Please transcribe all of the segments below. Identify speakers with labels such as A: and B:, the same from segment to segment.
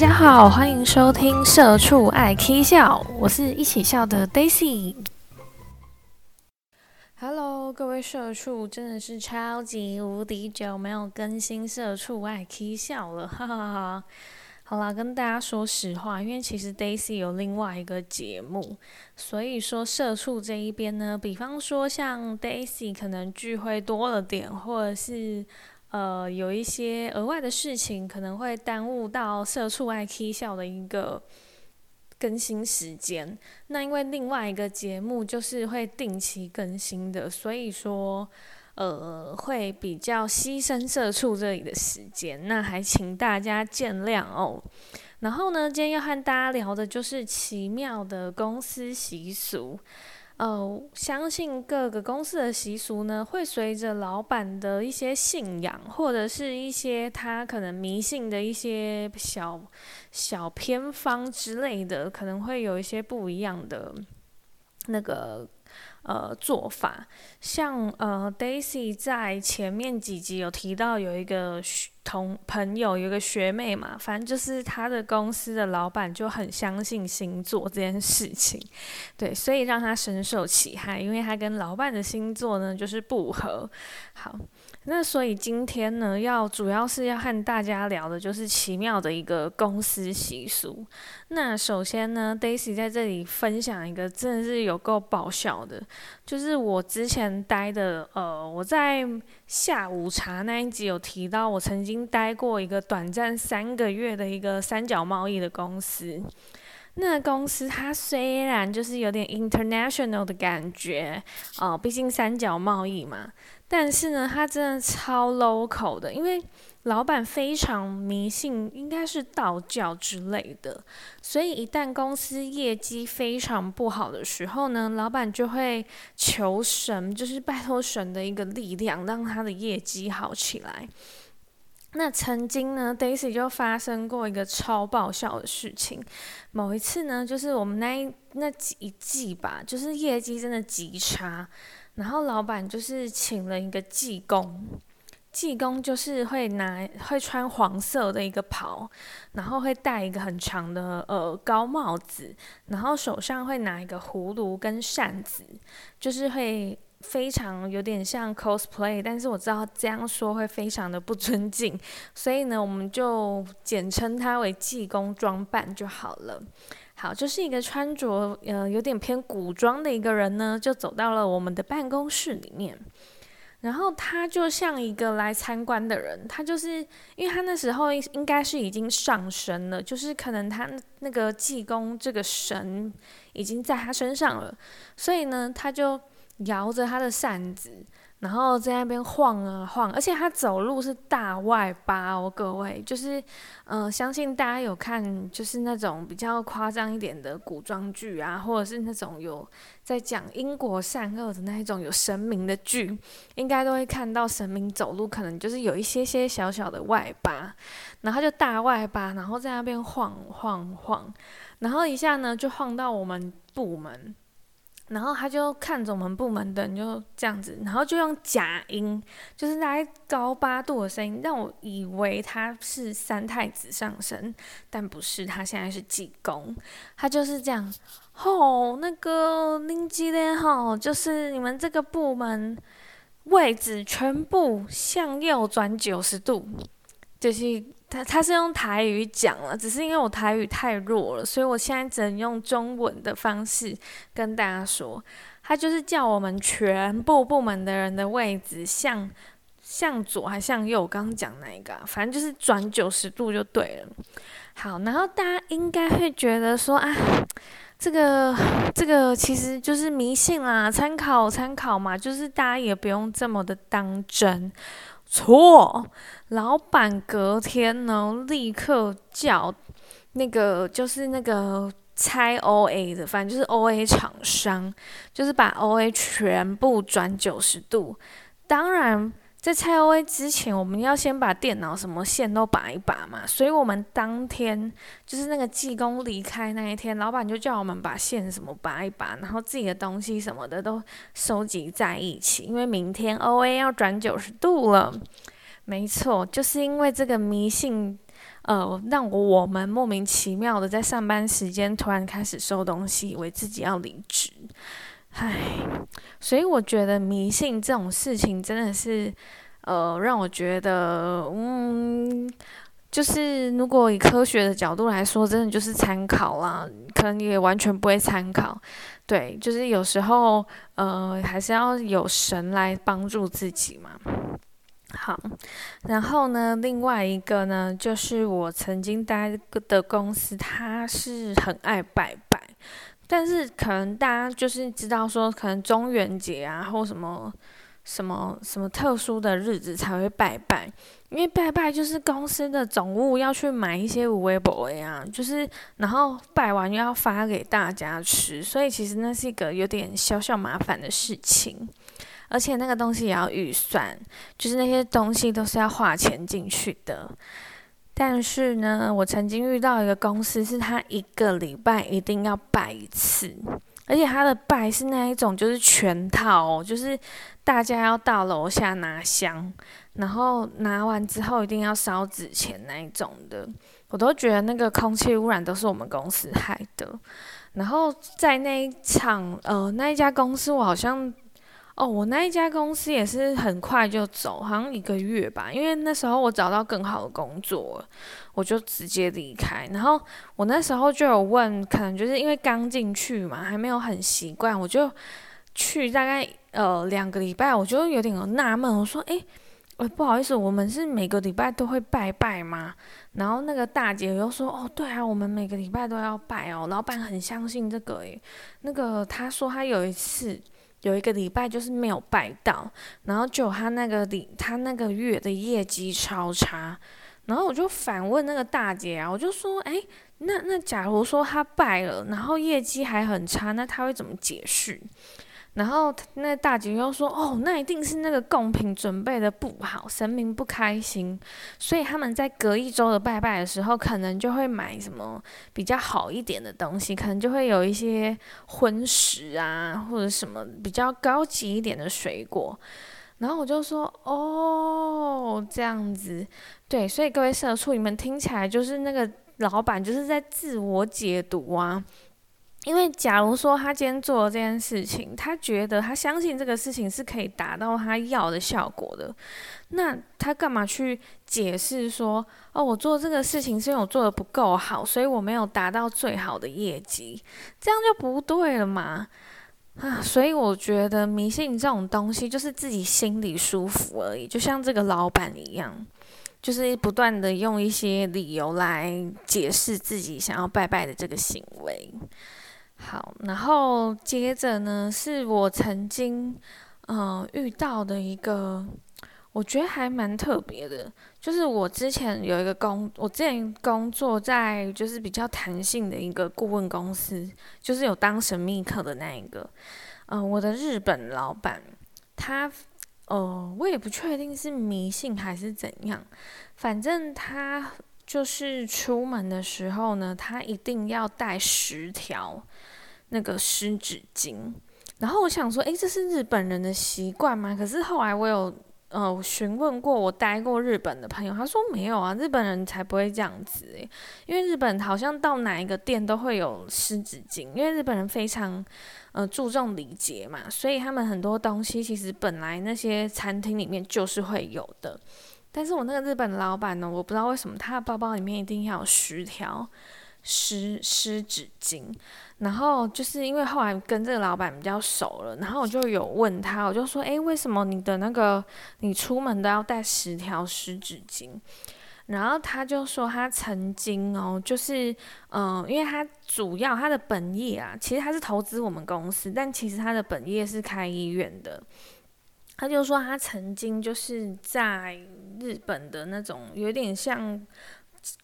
A: 大家好，欢迎收听《社畜爱 K 笑》，我是一起笑的 Daisy。Hello，各位社畜，真的是超级无敌久没有更新《社畜爱 K 笑》了，哈哈哈。好啦，跟大家说实话，因为其实 Daisy 有另外一个节目，所以说社畜这一边呢，比方说像 Daisy 可能聚会多了点，或者是。呃，有一些额外的事情可能会耽误到社畜爱 K 笑的一个更新时间。那因为另外一个节目就是会定期更新的，所以说呃会比较牺牲社畜这里的时间。那还请大家见谅哦。然后呢，今天要和大家聊的就是奇妙的公司习俗。呃，相信各个公司的习俗呢，会随着老板的一些信仰，或者是一些他可能迷信的一些小小偏方之类的，可能会有一些不一样的那个。呃，做法像呃，Daisy 在前面几集有提到，有一个同朋友，有一个学妹嘛，反正就是他的公司的老板就很相信星座这件事情，对，所以让他深受其害，因为他跟老板的星座呢就是不合。好。那所以今天呢，要主要是要和大家聊的，就是奇妙的一个公司习俗。那首先呢，Daisy 在这里分享一个真的是有够爆笑的，就是我之前待的，呃，我在下午茶那一集有提到，我曾经待过一个短暂三个月的一个三角贸易的公司。那公司它虽然就是有点 international 的感觉，哦、毕竟三角贸易嘛。但是呢，它真的超 local 的，因为老板非常迷信，应该是道教之类的，所以一旦公司业绩非常不好的时候呢，老板就会求神，就是拜托神的一个力量，让他的业绩好起来。那曾经呢，Daisy 就发生过一个超爆笑的事情。某一次呢，就是我们那一那几一季吧，就是业绩真的极差。然后老板就是请了一个技工，技工就是会拿会穿黄色的一个袍，然后会戴一个很长的呃高帽子，然后手上会拿一个葫芦跟扇子，就是会非常有点像 cosplay，但是我知道这样说会非常的不尊敬，所以呢，我们就简称他为技工装扮就好了。好，就是一个穿着呃有点偏古装的一个人呢，就走到了我们的办公室里面。然后他就像一个来参观的人，他就是因为他那时候应该是已经上神了，就是可能他那个济公这个神已经在他身上了，所以呢，他就摇着他的扇子。然后在那边晃啊晃，而且他走路是大外八哦，各位，就是，呃，相信大家有看，就是那种比较夸张一点的古装剧啊，或者是那种有在讲因果善恶的那一种有神明的剧，应该都会看到神明走路可能就是有一些些小小的外八，然后就大外八，然后在那边晃晃晃，然后一下呢就晃到我们部门。然后他就看着我们部门的人就这样子，然后就用假音，就是大概高八度的声音，让我以为他是三太子上身，但不是，他现在是济公。他就是这样，吼、那个林基的吼，就是你们这个部门位置全部向右转九十度，就是。他他是用台语讲了，只是因为我台语太弱了，所以我现在只能用中文的方式跟大家说。他就是叫我们全部部门的人的位置向向左还向右，我刚刚讲哪一个？反正就是转九十度就对了。好，然后大家应该会觉得说啊，这个这个其实就是迷信啦，参考参考嘛，就是大家也不用这么的当真。错，老板隔天呢，立刻叫那个就是那个拆 OA 的，反正就是 OA 厂商，就是把 OA 全部转九十度。当然，在拆 OA 之前，我们要先把电脑什么线都拔一拔嘛。所以我们当天就是那个技工离开那一天，老板就叫我们把线什么拔一拔，然后自己的东西什么的都收集在一起，因为明天 OA 要转九十度了。没错，就是因为这个迷信。呃，让我们莫名其妙的在上班时间突然开始收东西，以为自己要离职。唉，所以我觉得迷信这种事情真的是，呃，让我觉得，嗯。就是如果以科学的角度来说，真的就是参考啦，可能也完全不会参考。对，就是有时候，呃，还是要有神来帮助自己嘛。好，然后呢，另外一个呢，就是我曾经待的公司，它是很爱拜拜，但是可能大家就是知道说，可能中元节啊，或什么。什么什么特殊的日子才会拜拜？因为拜拜就是公司的总务要去买一些有的没的呀，就是然后拜完又要发给大家吃，所以其实那是一个有点小小麻烦的事情，而且那个东西也要预算，就是那些东西都是要花钱进去的。但是呢，我曾经遇到一个公司，是他一个礼拜一定要拜一次。而且他的拜是那一种，就是全套，就是大家要到楼下拿香，然后拿完之后一定要烧纸钱那一种的。我都觉得那个空气污染都是我们公司害的。然后在那一场，呃，那一家公司我好像。哦，我那一家公司也是很快就走，好像一个月吧。因为那时候我找到更好的工作，我就直接离开。然后我那时候就有问，可能就是因为刚进去嘛，还没有很习惯，我就去大概呃两个礼拜，我就有点纳闷，我说：“诶，呃，不好意思，我们是每个礼拜都会拜拜吗？”然后那个大姐又说：“哦，对啊，我们每个礼拜都要拜哦，老板很相信这个诶。”那个他说他有一次。有一个礼拜就是没有拜到，然后就他那个礼他那个月的业绩超差，然后我就反问那个大姐啊，我就说，哎，那那假如说他拜了，然后业绩还很差，那他会怎么解释？然后那大姐又说：“哦，那一定是那个贡品准备的不好，神明不开心，所以他们在隔一周的拜拜的时候，可能就会买什么比较好一点的东西，可能就会有一些荤食啊，或者什么比较高级一点的水果。”然后我就说：“哦，这样子，对，所以各位社畜，你们听起来就是那个老板就是在自我解读啊。”因为假如说他今天做了这件事情，他觉得他相信这个事情是可以达到他要的效果的，那他干嘛去解释说，哦，我做这个事情是因为我做的不够好，所以我没有达到最好的业绩，这样就不对了嘛？啊，所以我觉得迷信这种东西就是自己心里舒服而已，就像这个老板一样，就是不断的用一些理由来解释自己想要拜拜的这个行为。好，然后接着呢，是我曾经嗯、呃、遇到的一个，我觉得还蛮特别的，就是我之前有一个工，我之前工作在就是比较弹性的一个顾问公司，就是有当神秘客的那一个，嗯、我的日本老板，他，呃，我也不确定是迷信还是怎样，反正他就是出门的时候呢，他一定要带十条。那个湿纸巾，然后我想说，诶，这是日本人的习惯吗？可是后来我有呃询问过我待过日本的朋友，他说没有啊，日本人才不会这样子诶，因为日本好像到哪一个店都会有湿纸巾，因为日本人非常呃注重礼节嘛，所以他们很多东西其实本来那些餐厅里面就是会有的。但是我那个日本老板呢，我不知道为什么他的包包里面一定要有十条湿湿纸巾。然后就是因为后来跟这个老板比较熟了，然后我就有问他，我就说，诶，为什么你的那个你出门都要带十条湿纸巾？然后他就说他曾经哦，就是嗯、因为他主要他的本业啊，其实他是投资我们公司，但其实他的本业是开医院的。他就说他曾经就是在日本的那种有点像。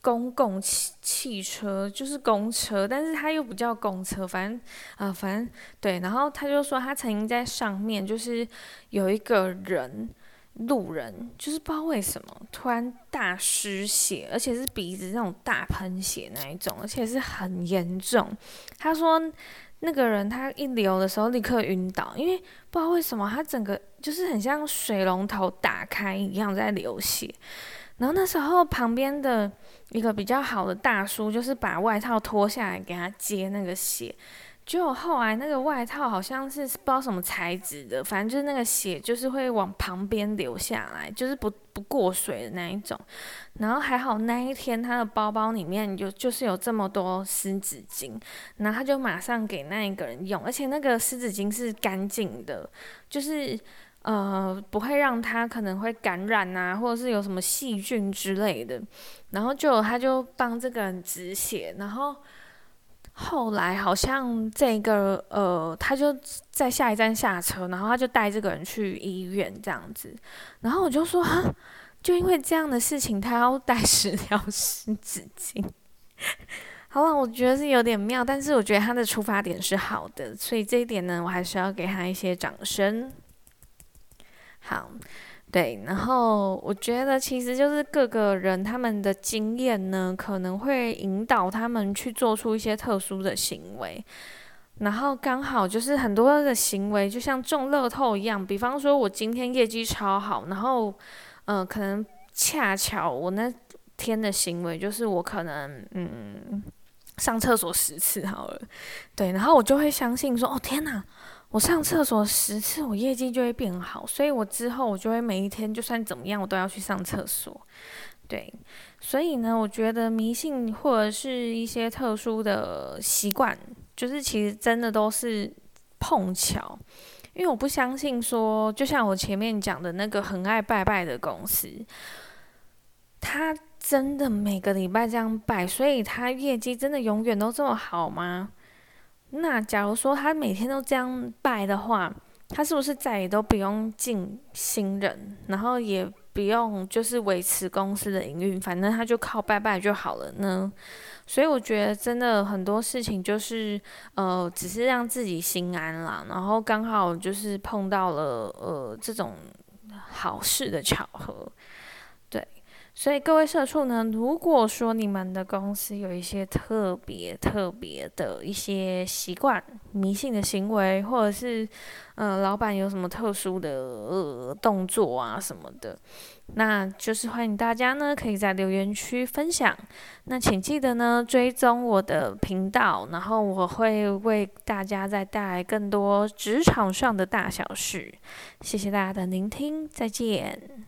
A: 公共汽汽车就是公车，但是他又不叫公车，反正啊、呃，反正对。然后他就说，他曾经在上面，就是有一个人，路人，就是不知道为什么突然大失血，而且是鼻子那种大喷血那一种，而且是很严重。他说那个人他一流的时候立刻晕倒，因为不知道为什么他整个就是很像水龙头打开一样在流血。然后那时候旁边的一个比较好的大叔，就是把外套脱下来给他接那个血。就后来那个外套好像是不知道什么材质的，反正就是那个血就是会往旁边流下来，就是不不过水的那一种。然后还好那一天他的包包里面有就是有这么多湿纸巾，然后他就马上给那一个人用，而且那个湿纸巾是干净的，就是呃不会让他可能会感染啊，或者是有什么细菌之类的。然后就他就帮这个人止血，然后。后来好像这个呃，他就在下一站下车，然后他就带这个人去医院这样子，然后我就说哈，就因为这样的事情，他要带十条湿纸巾。好了，我觉得是有点妙，但是我觉得他的出发点是好的，所以这一点呢，我还是要给他一些掌声。好。对，然后我觉得其实就是各个人他们的经验呢，可能会引导他们去做出一些特殊的行为，然后刚好就是很多的行为就像中乐透一样，比方说我今天业绩超好，然后呃，可能恰巧我那天的行为就是我可能嗯上厕所十次好了，对，然后我就会相信说，哦天哪！我上厕所十次，我业绩就会变好，所以我之后我就会每一天，就算怎么样，我都要去上厕所。对，所以呢，我觉得迷信或者是一些特殊的习惯，就是其实真的都是碰巧，因为我不相信说，就像我前面讲的那个很爱拜拜的公司，他真的每个礼拜这样拜，所以他业绩真的永远都这么好吗？那假如说他每天都这样拜的话，他是不是再也都不用进新人，然后也不用就是维持公司的营运，反正他就靠拜拜就好了呢？所以我觉得真的很多事情就是呃，只是让自己心安啦，然后刚好就是碰到了呃这种好事的巧合。所以各位社畜呢，如果说你们的公司有一些特别特别的一些习惯、迷信的行为，或者是呃老板有什么特殊的呃动作啊什么的，那就是欢迎大家呢可以在留言区分享。那请记得呢追踪我的频道，然后我会为大家再带来更多职场上的大小事。谢谢大家的聆听，再见。